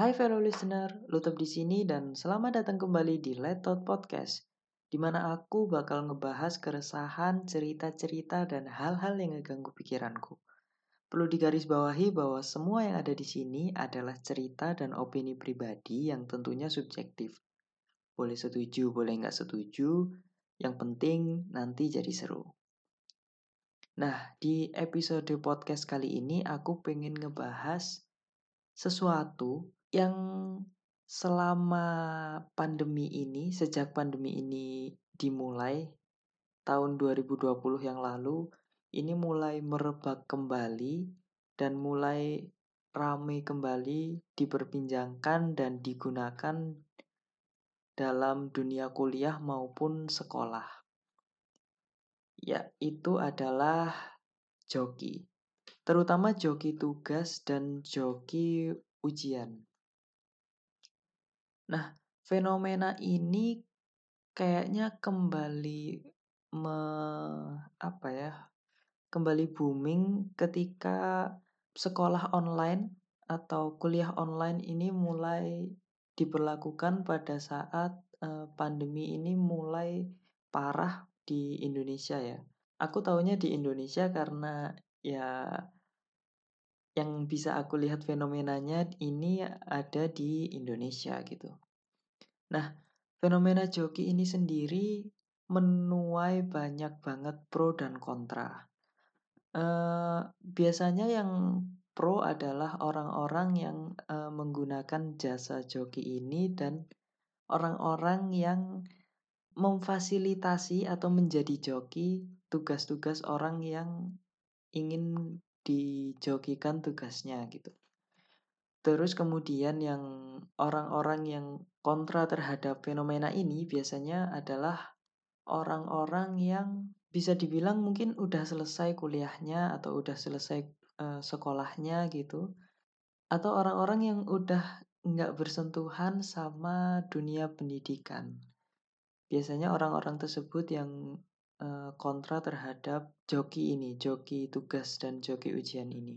Hai fellow listener, Lutep di sini dan selamat datang kembali di Letot Podcast, di mana aku bakal ngebahas keresahan, cerita-cerita, dan hal-hal yang ngeganggu pikiranku. Perlu digarisbawahi bahwa semua yang ada di sini adalah cerita dan opini pribadi yang tentunya subjektif. Boleh setuju, boleh nggak setuju, yang penting nanti jadi seru. Nah, di episode podcast kali ini aku pengen ngebahas sesuatu yang selama pandemi ini, sejak pandemi ini dimulai tahun 2020 yang lalu, ini mulai merebak kembali dan mulai ramai kembali diperbincangkan dan digunakan dalam dunia kuliah maupun sekolah. Yaitu adalah joki. Terutama joki tugas dan joki ujian. Nah, fenomena ini kayaknya kembali me apa ya? Kembali booming ketika sekolah online atau kuliah online ini mulai diberlakukan pada saat uh, pandemi ini mulai parah di Indonesia ya. Aku tahunya di Indonesia karena ya yang bisa aku lihat fenomenanya ini ada di Indonesia gitu. Nah, fenomena joki ini sendiri menuai banyak banget pro dan kontra. Uh, biasanya yang pro adalah orang-orang yang uh, menggunakan jasa joki ini dan orang-orang yang memfasilitasi atau menjadi joki tugas-tugas orang yang ingin dijokikan tugasnya gitu. Terus kemudian yang orang-orang yang kontra terhadap fenomena ini biasanya adalah orang-orang yang bisa dibilang mungkin udah selesai kuliahnya atau udah selesai uh, sekolahnya gitu. Atau orang-orang yang udah nggak bersentuhan sama dunia pendidikan. Biasanya orang-orang tersebut yang uh, kontra terhadap joki ini, joki tugas dan joki ujian ini.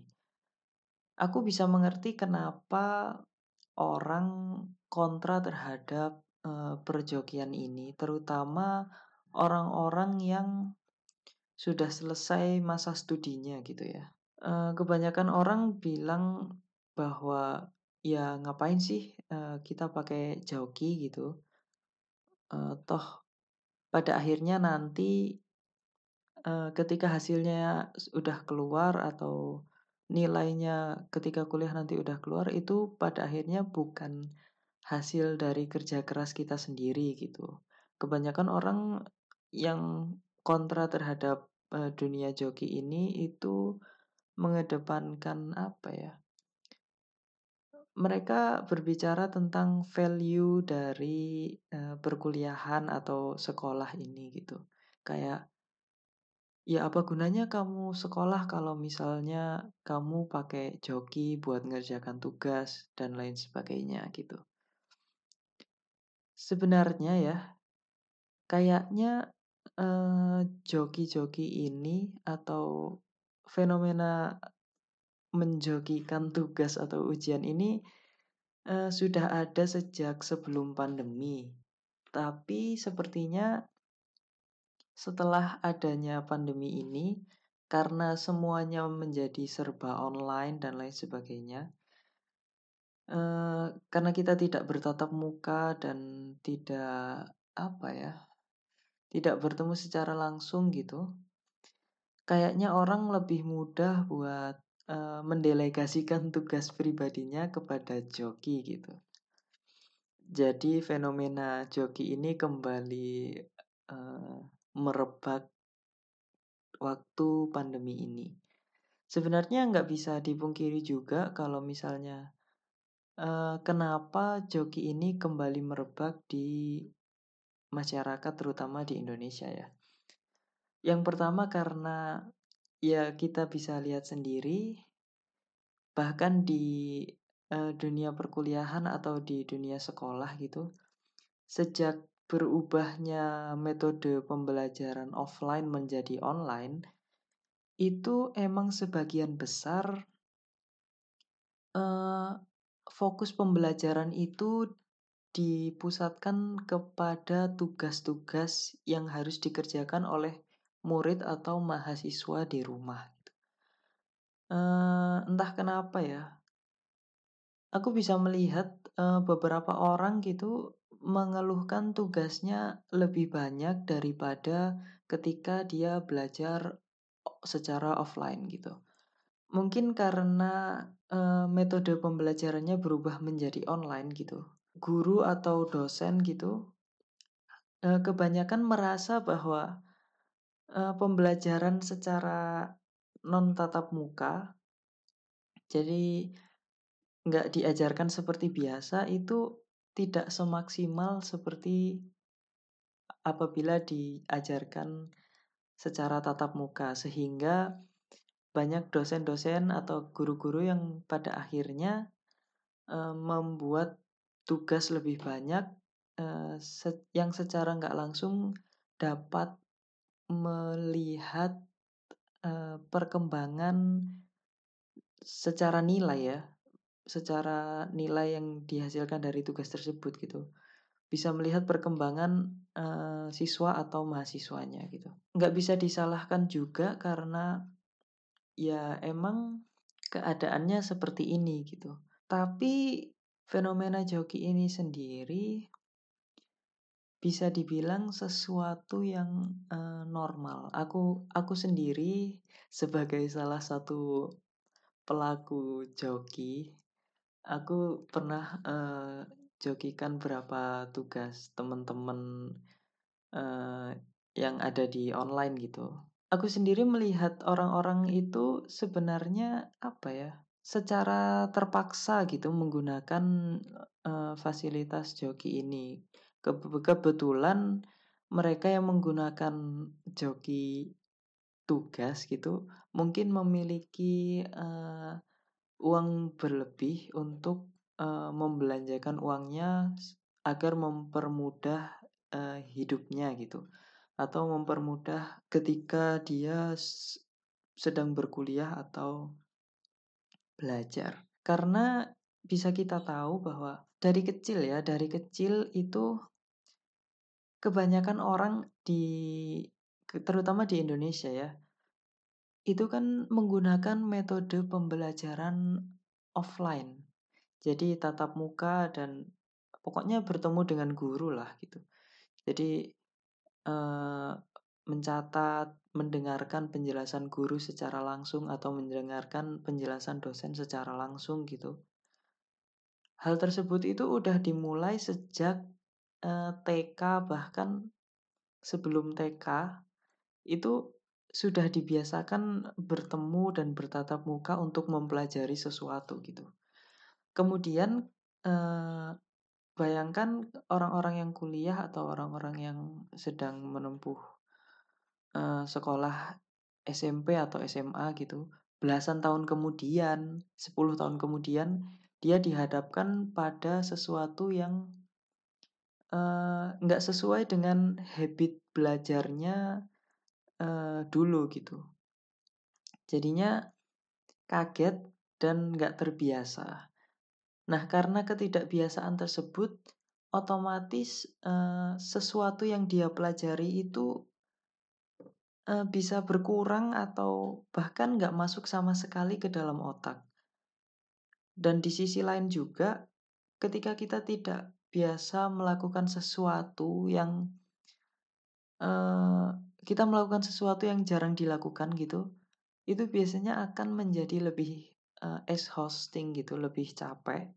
Aku bisa mengerti kenapa orang kontra terhadap uh, perjokian ini, terutama orang-orang yang sudah selesai masa studinya gitu ya. Uh, kebanyakan orang bilang bahwa ya ngapain sih uh, kita pakai joki gitu. Uh, toh pada akhirnya nanti ketika hasilnya sudah keluar atau nilainya ketika kuliah nanti udah keluar itu pada akhirnya bukan hasil dari kerja keras kita sendiri gitu. Kebanyakan orang yang kontra terhadap uh, dunia joki ini itu mengedepankan apa ya? Mereka berbicara tentang value dari uh, perkuliahan atau sekolah ini gitu. Kayak ya apa gunanya kamu sekolah kalau misalnya kamu pakai joki buat ngerjakan tugas dan lain sebagainya gitu. Sebenarnya ya kayaknya uh, joki-joki ini atau fenomena menjogikan tugas atau ujian ini uh, sudah ada sejak sebelum pandemi. Tapi sepertinya setelah adanya pandemi ini, karena semuanya menjadi serba online dan lain sebagainya, uh, karena kita tidak bertatap muka dan tidak apa ya, tidak bertemu secara langsung gitu, kayaknya orang lebih mudah buat uh, mendelegasikan tugas pribadinya kepada joki gitu. Jadi fenomena joki ini kembali uh, merebak waktu pandemi ini. Sebenarnya nggak bisa dipungkiri juga kalau misalnya uh, kenapa joki ini kembali merebak di masyarakat terutama di Indonesia ya. Yang pertama karena ya kita bisa lihat sendiri bahkan di uh, dunia perkuliahan atau di dunia sekolah gitu sejak berubahnya metode pembelajaran offline menjadi online itu emang sebagian besar uh, fokus pembelajaran itu dipusatkan kepada tugas-tugas yang harus dikerjakan oleh murid atau mahasiswa di rumah. Uh, entah kenapa ya, aku bisa melihat uh, beberapa orang gitu mengeluhkan tugasnya lebih banyak daripada ketika dia belajar secara offline gitu. Mungkin karena uh, metode pembelajarannya berubah menjadi online gitu guru atau dosen gitu, uh, kebanyakan merasa bahwa, uh, pembelajaran secara non tatap muka jadi nggak diajarkan seperti biasa itu tidak semaksimal seperti apabila diajarkan secara tatap muka. Sehingga banyak dosen-dosen atau guru-guru yang pada akhirnya, uh, membuat tugas lebih banyak, uh, se yang secara nggak langsung dapat melihat, uh, perkembangan secara nilai ya, secara nilai yang dihasilkan dari tugas tersebut gitu. Bisa melihat perkembangan, uh, siswa atau mahasiswanya gitu. Nggak bisa disalahkan juga karena, ya emang keadaannya seperti ini gitu. Tapi Fenomena joki ini sendiri bisa dibilang sesuatu yang, uh, normal. Aku aku sendiri sebagai salah satu pelaku joki, aku pernah, uh, jokikan berapa tugas teman-teman, uh, yang ada di online gitu. Aku sendiri melihat orang-orang itu sebenarnya apa ya, secara terpaksa gitu menggunakan, uh, fasilitas joki ini. Kebetulan mereka yang menggunakan joki tugas gitu, mungkin memiliki, uh, uang berlebih untuk, uh, membelanjakan uangnya agar mempermudah, uh, hidupnya gitu, atau mempermudah ketika dia sedang berkuliah atau belajar. Karena bisa kita tahu bahwa dari kecil ya, dari kecil itu kebanyakan orang di terutama di Indonesia ya, itu kan menggunakan metode pembelajaran offline. Jadi tatap muka dan pokoknya bertemu dengan guru lah gitu. Jadi eh, mencatat, mendengarkan penjelasan guru secara langsung atau mendengarkan penjelasan dosen secara langsung gitu. Hal tersebut itu udah dimulai sejak eh, TK bahkan sebelum TK itu sudah dibiasakan bertemu dan bertatap muka untuk mempelajari sesuatu gitu. Kemudian uh, bayangkan orang-orang yang kuliah atau orang-orang yang sedang menempuh uh, sekolah SMP atau SMA gitu, belasan tahun kemudian, 10 tahun kemudian, dia dihadapkan pada sesuatu yang uh, sesuai dengan habit belajarnya uh, dulu gitu. Jadinya kaget dan nggak terbiasa. Nah, karena ketidakbiasaan tersebut, otomatis uh, sesuatu yang dia pelajari itu uh, bisa berkurang atau bahkan nggak masuk sama sekali ke dalam otak. Dan di sisi lain juga, ketika kita tidak biasa melakukan sesuatu yang uh, kita melakukan sesuatu yang jarang dilakukan gitu, itu biasanya akan menjadi lebih uh, exhausting gitu, lebih capek.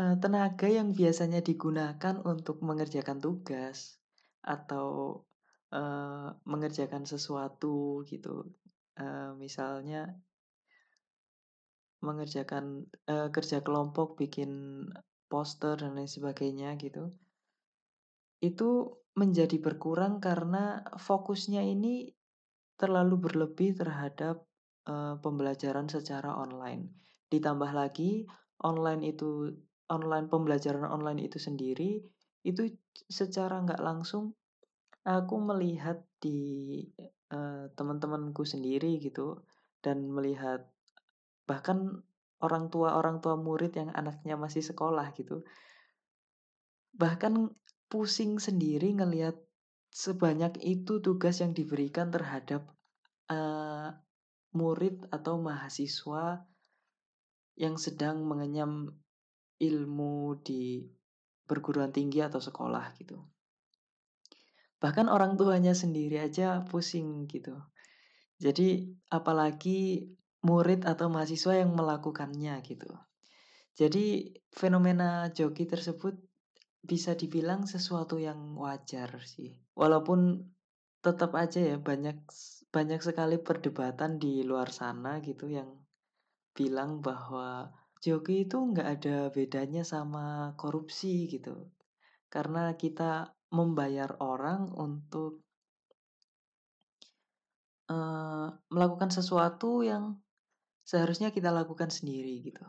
Uh, tenaga yang biasanya digunakan untuk mengerjakan tugas atau uh, mengerjakan sesuatu gitu. Uh, misalnya mengerjakan uh, kerja kelompok, bikin poster dan lain sebagainya gitu. Itu menjadi berkurang karena fokusnya ini terlalu berlebih terhadap uh, pembelajaran secara online. Ditambah lagi online itu online pembelajaran online itu sendiri itu secara nggak langsung Aku melihat di, uh, teman-temanku sendiri gitu, dan melihat bahkan orang tua-orang tua murid yang anaknya masih sekolah gitu. Bahkan pusing sendiri ngelihat sebanyak itu tugas yang diberikan terhadap uh, murid atau mahasiswa yang sedang mengenyam ilmu di perguruan tinggi atau sekolah gitu. Bahkan orang tuanya sendiri aja pusing gitu. Jadi apalagi murid atau mahasiswa yang melakukannya gitu. Jadi fenomena joki tersebut bisa dibilang sesuatu yang wajar sih. Walaupun tetap aja ya banyak banyak sekali perdebatan di luar sana gitu yang bilang bahwa joki itu nggak ada bedanya sama korupsi gitu. Karena kita membayar orang untuk uh, melakukan sesuatu yang seharusnya kita lakukan sendiri gitu.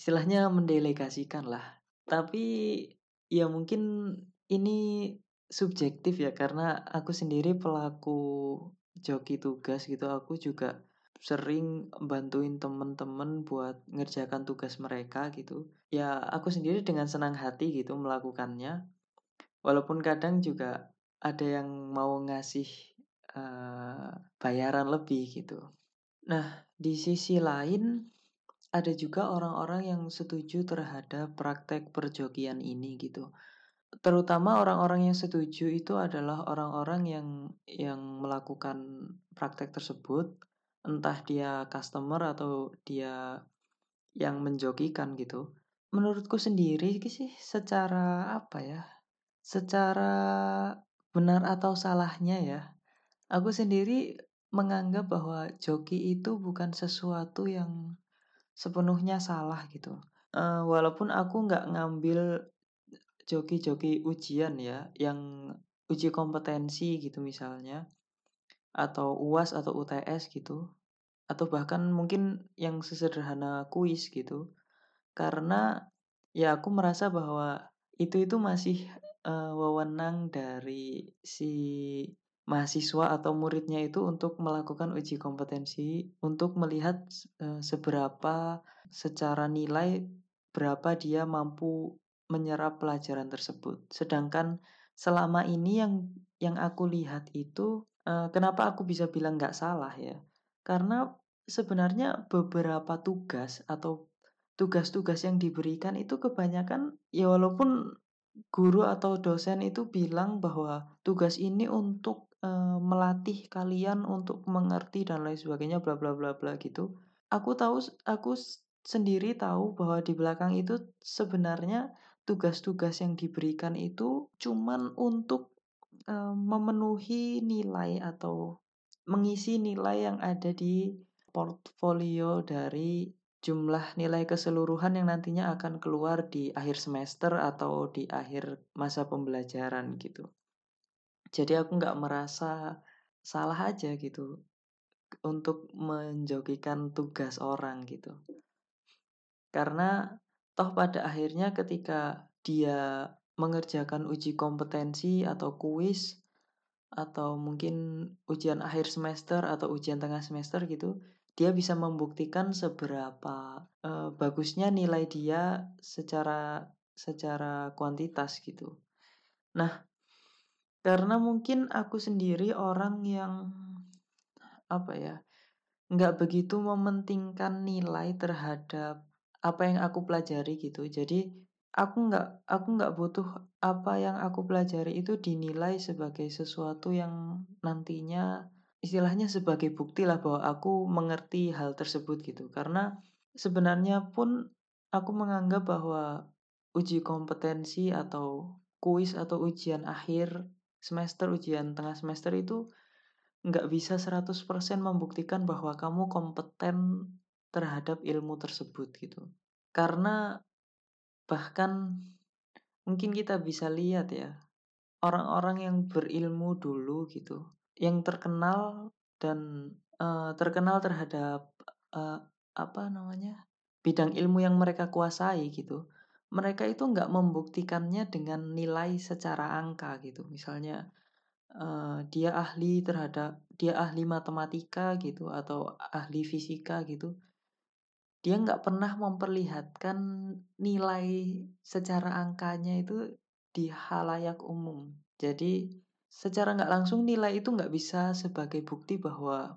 Istilahnya mendelegasikan lah. Tapi ya mungkin ini subjektif ya karena aku sendiri pelaku joki tugas gitu aku juga sering bantuin temen-temen buat ngerjakan tugas mereka gitu ya aku sendiri dengan senang hati gitu melakukannya Walaupun kadang juga ada yang mau ngasih uh, bayaran lebih gitu. Nah, di sisi lain ada juga orang-orang yang setuju terhadap praktek perjokian ini gitu. Terutama orang-orang yang setuju itu adalah orang-orang yang yang melakukan praktek tersebut, entah dia customer atau dia yang menjokikan gitu. Menurutku sendiri sih secara apa ya? Secara benar atau salahnya ya, aku sendiri menganggap bahwa joki itu bukan sesuatu yang sepenuhnya salah gitu. Uh, walaupun aku nggak ngambil joki-joki ujian ya, yang uji kompetensi gitu misalnya, atau UAS atau UTS gitu, atau bahkan mungkin yang sesederhana kuis gitu, karena ya aku merasa bahwa itu itu masih uh, wewenang dari si mahasiswa atau muridnya itu untuk melakukan uji kompetensi untuk melihat uh, seberapa secara nilai berapa dia mampu menyerap pelajaran tersebut. Sedangkan selama ini yang yang aku lihat itu uh, kenapa aku bisa bilang nggak salah ya? Karena sebenarnya beberapa tugas atau tugas-tugas yang diberikan itu kebanyakan ya walaupun guru atau dosen itu bilang bahwa tugas ini untuk uh, melatih kalian untuk mengerti dan lain sebagainya bla bla bla bla gitu. Aku tahu aku sendiri tahu bahwa di belakang itu sebenarnya tugas-tugas yang diberikan itu cuman untuk uh, memenuhi nilai atau mengisi nilai yang ada di portfolio dari jumlah nilai keseluruhan yang nantinya akan keluar di akhir semester atau di akhir masa pembelajaran gitu. Jadi aku nggak merasa salah aja gitu untuk menjogikan tugas orang gitu. Karena toh pada akhirnya ketika dia mengerjakan uji kompetensi atau kuis atau mungkin ujian akhir semester atau ujian tengah semester gitu, dia bisa membuktikan seberapa uh, bagusnya nilai dia secara secara kuantitas gitu. Nah, karena mungkin aku sendiri orang yang apa ya, nggak begitu mementingkan nilai terhadap apa yang aku pelajari gitu. Jadi aku nggak aku nggak butuh apa yang aku pelajari itu dinilai sebagai sesuatu yang nantinya istilahnya sebagai bukti lah bahwa aku mengerti hal tersebut gitu. Karena sebenarnya pun aku menganggap bahwa uji kompetensi atau kuis atau ujian akhir semester, ujian tengah semester itu nggak bisa 100% membuktikan bahwa kamu kompeten terhadap ilmu tersebut gitu. Karena bahkan mungkin kita bisa lihat ya, orang-orang yang berilmu dulu gitu, yang terkenal dan uh, terkenal terhadap uh, apa namanya bidang ilmu yang mereka kuasai gitu mereka itu nggak membuktikannya dengan nilai secara angka gitu misalnya uh, dia ahli terhadap dia ahli matematika gitu atau ahli fisika gitu dia nggak pernah memperlihatkan nilai secara angkanya itu di halayak umum. Jadi secara nggak langsung nilai itu nggak bisa sebagai bukti bahwa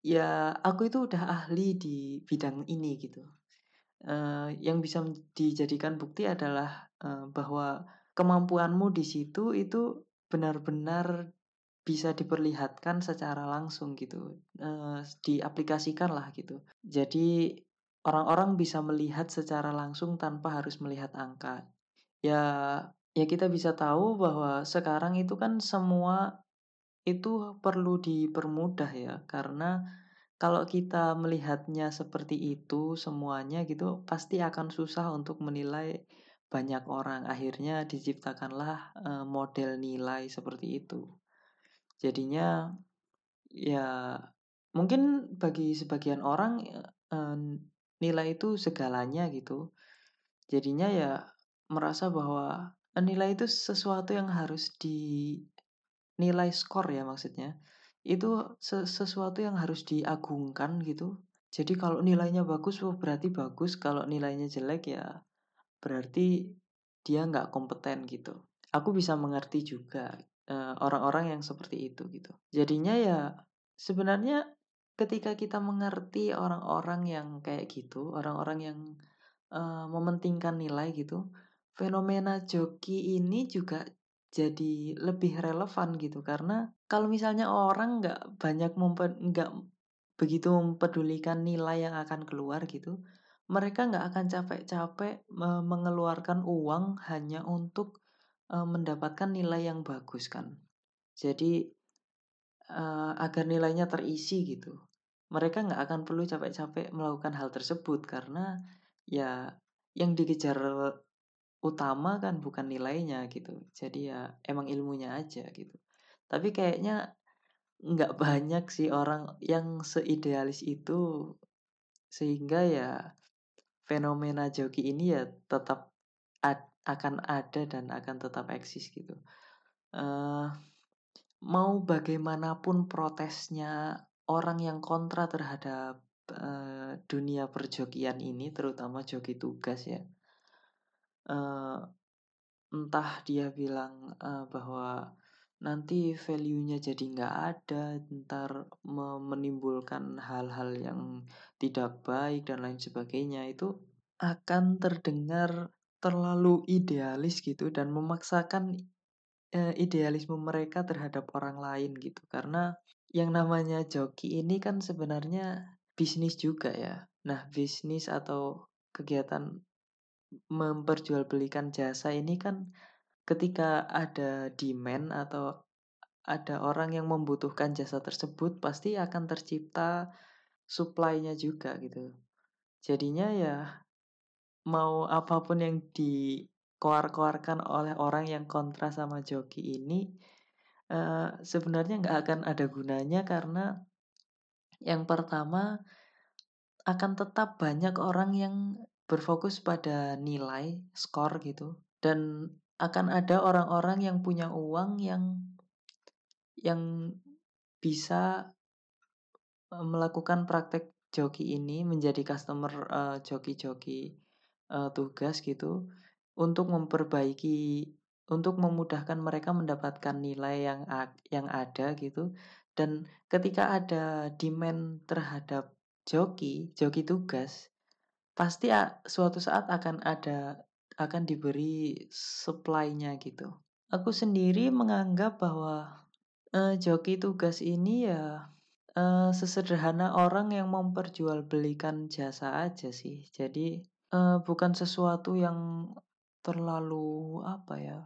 ya aku itu udah ahli di bidang ini gitu. Yang bisa dijadikan bukti adalah uh, bahwa kemampuanmu di situ itu benar-benar bisa diperlihatkan secara langsung gitu, uh, diaplikasikan lah gitu. Jadi orang-orang bisa melihat secara langsung tanpa harus melihat angka. Ya, ya kita bisa tahu bahwa sekarang itu kan semua itu perlu dipermudah ya, karena kalau kita melihatnya seperti itu semuanya gitu, pasti akan susah untuk menilai banyak orang. Akhirnya diciptakanlah model nilai seperti itu. Jadinya ya mungkin bagi sebagian orang uh, nilai itu segalanya gitu. Jadinya ya merasa bahwa nilai itu sesuatu yang harus di nilai skor ya maksudnya, itu sesuatu yang harus diagungkan gitu. Jadi kalau nilainya bagus, oh berarti bagus, kalau nilainya jelek ya berarti dia nggak kompeten gitu. Aku bisa mengerti juga orang orang-orang yang seperti itu gitu. Jadinya ya sebenarnya ketika kita mengerti orang-orang yang kayak gitu, orang-orang yang uh, mementingkan nilai gitu, fenomena joki ini juga jadi lebih relevan gitu. Karena kalau misalnya orang nggak banyak nggak begitu mempedulikan nilai yang akan keluar gitu mereka nggak akan capek-capek mengeluarkan uang hanya untuk uh, mendapatkan nilai yang bagus kan. Jadi uh, agar nilainya terisi gitu mereka nggak akan perlu capek-capek melakukan hal tersebut. Karena ya yang dikejar utama kan bukan nilainya gitu. Jadi ya emang ilmunya aja gitu. Tapi kayaknya nggak banyak sih orang yang seidealis itu sehingga ya fenomena joki ini ya tetap ad, akan ada dan akan tetap eksis gitu. Uh, mau bagaimanapun protesnya orang yang kontra terhadap uh, dunia perjokian ini, terutama joki tugas ya, uh, entah dia bilang uh, bahwa nanti value-nya jadi nggak ada, ntar menimbulkan hal-hal yang tidak baik dan lain sebagainya itu akan terdengar terlalu idealis gitu dan memaksakan uh, idealisme mereka terhadap orang lain gitu karena yang namanya joki ini kan sebenarnya bisnis juga ya. Nah, bisnis atau kegiatan memperjualbelikan jasa ini kan ketika ada demand atau ada orang yang membutuhkan jasa tersebut pasti akan tercipta supply-nya juga gitu. Jadinya ya mau apa pun yang dikoar-koarkan oleh orang yang kontra sama joki ini uh, sebenarnya nggak akan ada gunanya karena yang pertama akan tetap banyak orang yang berfokus pada nilai, skor gitu. Dan akan ada orang-orang yang punya uang yang yang bisa e, melakukan praktek joki ini menjadi customer uh, joki-joki uh, tugas gitu untuk memperbaiki untuk memudahkan mereka mendapatkan nilai yang yang ada gitu dan ketika ada demand terhadap joki joki tugas pasti suatu saat akan ada akan diberi supply-nya gitu. Aku sendiri menganggap bahwa uh, joki tugas ini ya uh, sesederhana orang yang memperjualbelikan jasa aja sih. Jadi uh, bukan sesuatu yang terlalu apa ya,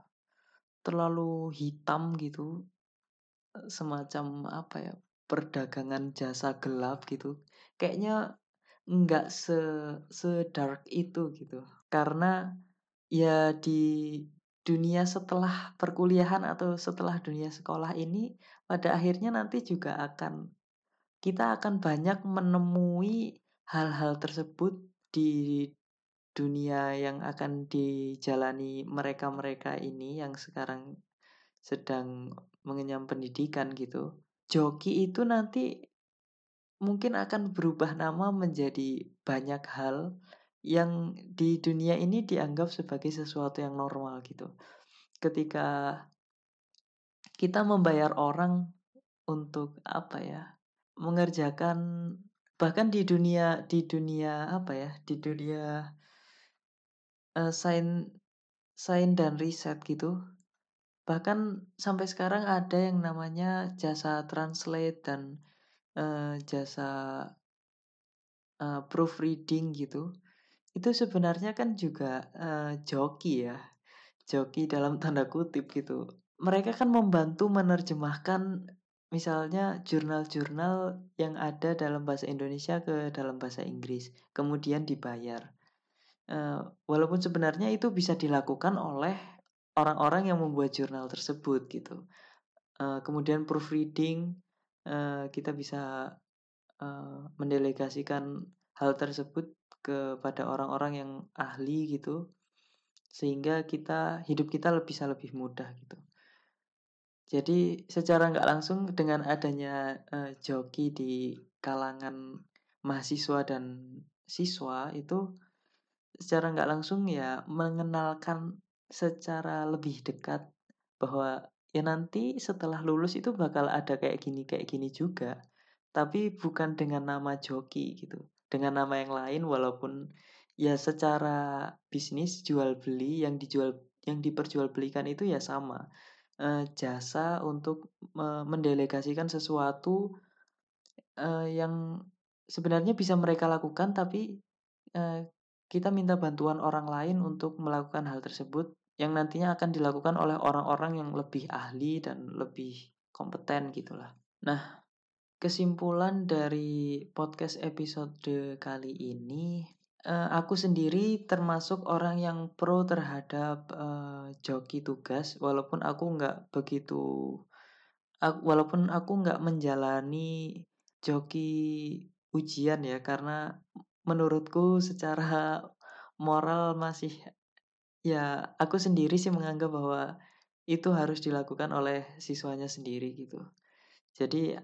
terlalu hitam gitu, semacam apa ya, perdagangan jasa gelap gitu. Kayaknya nggak se se-dark itu gitu. Karena ya di dunia setelah perkuliahan atau setelah dunia sekolah ini pada akhirnya nanti juga akan kita akan banyak menemui hal-hal tersebut di dunia yang akan dijalani mereka-mereka ini yang sekarang sedang mengenyam pendidikan gitu. Joki itu nanti mungkin akan berubah nama menjadi banyak hal yang di dunia ini dianggap sebagai sesuatu yang normal gitu. Ketika kita membayar orang untuk apa ya? Mengerjakan bahkan di dunia di dunia apa ya? Di dunia uh, sains sains dan riset gitu. Bahkan sampai sekarang ada yang namanya jasa translate dan uh, jasa uh, proofreading gitu. Itu sebenarnya kan juga uh, joki ya. Joki dalam tanda kutip gitu. Mereka kan membantu menerjemahkan misalnya jurnal-jurnal yang ada dalam bahasa Indonesia ke dalam bahasa Inggris, kemudian dibayar. Uh, walaupun sebenarnya itu bisa dilakukan oleh orang-orang yang membuat jurnal tersebut gitu. Uh, kemudian proofreading uh, kita bisa uh, mendelegasikan hal tersebut kepada orang-orang yang ahli gitu sehingga kita hidup kita bisa lebih mudah gitu. Jadi secara nggak langsung dengan adanya uh, joki di kalangan mahasiswa dan siswa itu secara nggak langsung ya mengenalkan secara lebih dekat bahwa ya nanti setelah lulus itu bakal ada kayak gini kayak gini juga. Tapi bukan dengan nama joki gitu dengan nama yang lain walaupun ya secara bisnis jual beli yang dijual yang diperjualbelikan itu ya sama. E, jasa untuk e, mendelegasikan sesuatu e, yang sebenarnya bisa mereka lakukan tapi e, kita minta bantuan orang lain untuk melakukan hal tersebut yang nantinya akan dilakukan oleh orang-orang yang lebih ahli dan lebih kompeten gitulah. Nah, kesimpulan dari podcast episode kali ini uh, aku sendiri termasuk orang yang pro terhadap uh, joki tugas walaupun aku nggak begitu walaupun aku nggak menjalani joki ujian ya karena menurutku secara moral masih ya aku sendiri sih menganggap bahwa itu harus dilakukan oleh siswanya sendiri gitu jadi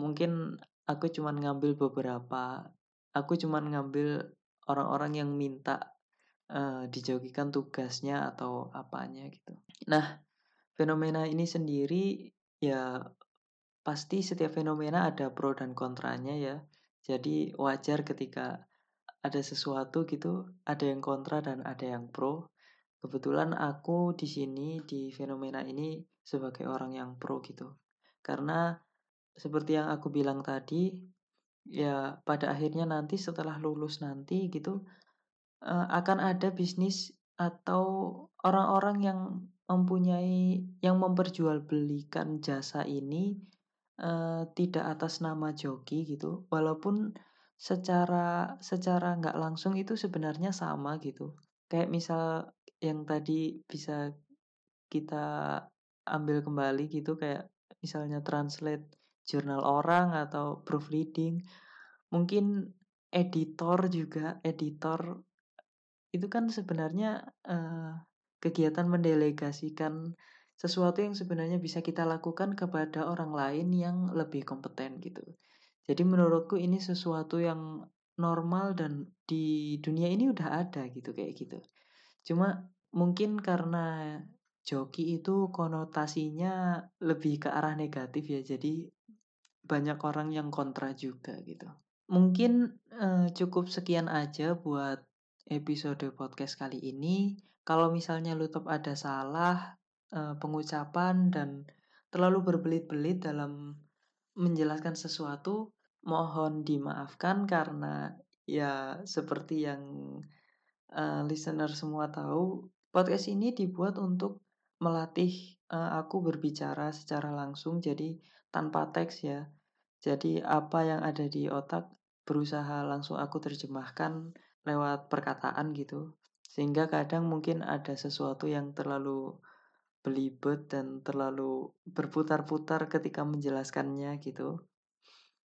mungkin aku cuman ngambil beberapa aku cuman ngambil orang-orang yang minta uh, dijogikan tugasnya atau apanya gitu. Nah, fenomena ini sendiri ya pasti setiap fenomena ada pro dan kontranya ya. Jadi wajar ketika ada sesuatu gitu, ada yang kontra dan ada yang pro. Kebetulan aku di sini di fenomena ini sebagai orang yang pro gitu. Karena seperti yang aku bilang tadi, ya pada akhirnya nanti setelah lulus nanti gitu uh, akan ada bisnis atau orang-orang yang mempunyai yang memperjualbelikan jasa ini uh, tidak atas nama joki gitu walaupun secara secara nggak langsung itu sebenarnya sama gitu kayak misal yang tadi bisa kita ambil kembali gitu kayak misalnya translate jurnal orang atau proofreading. Mungkin editor juga, editor itu kan sebenarnya uh, kegiatan mendelegasikan sesuatu yang sebenarnya bisa kita lakukan kepada orang lain yang lebih kompeten gitu. Jadi menurutku ini sesuatu yang normal dan di dunia ini udah ada gitu kayak gitu. Cuma mungkin karena joki itu konotasinya lebih ke arah negatif ya. Jadi banyak orang yang kontra juga gitu. Mungkin uh, cukup sekian aja buat episode podcast kali ini. Kalau misalnya Lutop ada salah uh, pengucapan dan terlalu berbelit-belit dalam menjelaskan sesuatu, mohon dimaafkan karena ya seperti yang uh, listener semua tahu, podcast ini dibuat untuk melatih uh, aku berbicara secara langsung jadi tanpa teks ya. Jadi apa yang ada di otak berusaha langsung aku terjemahkan lewat perkataan gitu. Sehingga kadang mungkin ada sesuatu yang terlalu belibet dan terlalu berputar-putar ketika menjelaskannya gitu.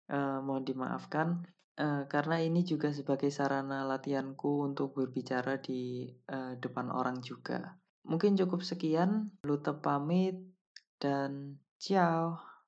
Uh, mohon dimaafkan uh, karena ini juga sebagai sarana latihanku untuk berbicara di uh, depan orang juga. Mungkin cukup sekian, Lute pamit dan ciao.